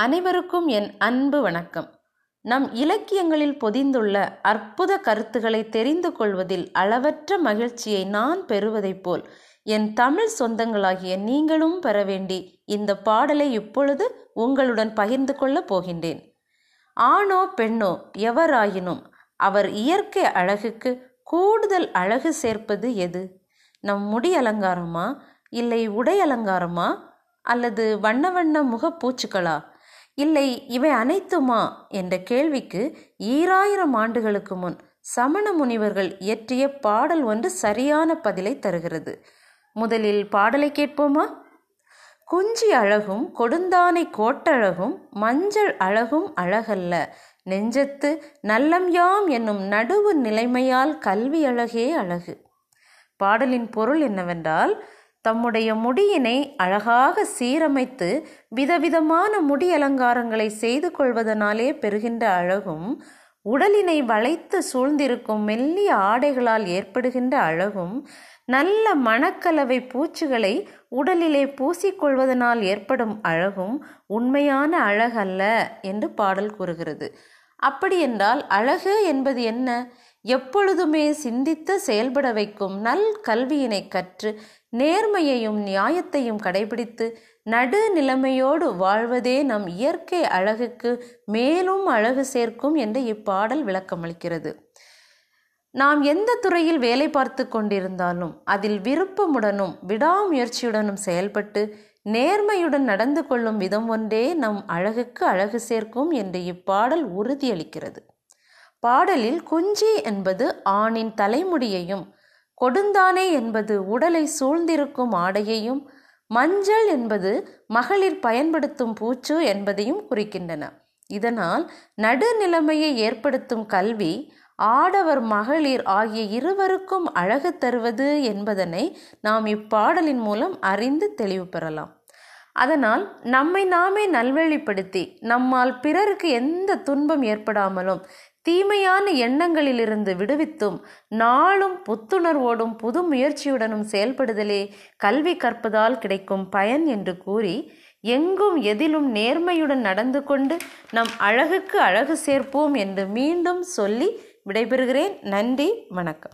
அனைவருக்கும் என் அன்பு வணக்கம். நம் இலக்கியங்களில் பொதிந்துள்ள அற்புத கருத்துக்களை தெரிந்து கொள்வதில் அளவற்ற மகிழ்ச்சியை நான் பெறுவதைப் போல் என் தமிழ் சொந்தங்களாகிய நீங்களும் பெற வேண்டி இந்த பாடலை இப்பொழுது உங்களுடன் பகிர்ந்து கொள்ளப் போகின்றேன். ஆணோ பெண்ணோ எவராயினும் அவர் இயற்கை அழகுக்கு கூடுதல் அழகு சேர்ப்பது எது? நம் முடி அலங்காரமா? இல்லை உடை அலங்காரமா? அல்லது வண்ண வண்ண முகப்பூச்சுக்களா இல்லை இவை அனைத்துமா? என்ற கேள்விக்கு ஈராயிரம் ஆண்டுகளுக்கு முன் சமண முனிவர்கள் இயற்றிய பாடல் ஒன்று சரியான பதிலை தருகிறது. முதலில் பாடலை கேட்போமா? குஞ்சி அழகும் கொடுந்தானை கோட்டழகும் மஞ்சள் அழகும் அழகல்ல. நெஞ்சத்து நல்லம் யாம் என்னும் நடுவு நிலைமையால் கல்வி அழகே அழகு. பாடலின் பொருள் என்னவென்றால் தம்முடைய முடியினை அழகாக சீரமைத்து விதவிதமான முடி அலங்காரங்களை செய்து கொள்வதனாலே பெறுகின்ற அழகும் உடலினை வளைத்து சூழ்ந்திருக்கும் மெல்லிய ஆடைகளால் ஏற்படுகின்ற அழகும் நல்ல மணக்கலவை பூச்சுகளை உடலிலே பூசிக்கொள்வதனால் ஏற்படும் அழகும் உண்மையான அழகல்ல என்று பாடல் கூறுகிறது. அப்படியென்றால் அழகு என்பது என்ன? எப்பொழுதுமே சிந்தித்து செயல்பட வைக்கும் நல் கல்வியினை கற்று நேர்மையையும் நியாயத்தையும் கடைபிடித்து நடு நிலைமையோடு வாழ்வதே நம் இயற்கை அழகுக்கு மேலும் அழகு சேர்க்கும் என்று இப்பாடல் விளக்கமளிக்கிறது. நாம் எந்த துறையில் வேலை பார்த்து கொண்டிருந்தாலும் அதில் விருப்பமுடனும் விடாமுயற்சியுடனும் செயல்பட்டு நேர்மையுடன் நடந்து கொள்ளும் விதம் ஒன்றே நம் அழகுக்கு அழகு சேர்க்கும் என்று இப்பாடல் உறுதியளிக்கிறது. பாடலில் குஞ்சி என்பது ஆணின் தலைமுடியையும் கொடுந்தானே என்பது உடலை சூழ்ந்திருக்கும் ஆடையையும் மஞ்சள் என்பது மகளிர் பயன்படுத்தும் பூச்சு என்பதையும் குறிக்கின்றன. இதனால் நடுநிலைமையை ஏற்படுத்தும் கல்வி ஆடவர் மகளிர் ஆகிய இருவருக்கும் அழகு தருவது என்பதனை நாம் இப்பாடலின் மூலம் அறிந்து தெளிவு பெறலாம். அதனால் நம்மை நாமே நல்வழிப்படுத்தி நம்மால் பிறருக்கு எந்த துன்பம் ஏற்படாமலும் தீமையான எண்ணங்களிலிருந்து விடுவித்தும் நாளும் புத்துணர்வோடும் புது முயற்சியுடனும் செயல்படுதலே கல்வி கற்பதால் கிடைக்கும் பயன் என்று கூறி எங்கும் எதிலும் நேர்மையுடன் நடந்து கொண்டு நம் அழகுக்கு அழகு சேர்ப்போம் என்று மீண்டும் சொல்லி விடைபெறுகிறேன். நன்றி வணக்கம்.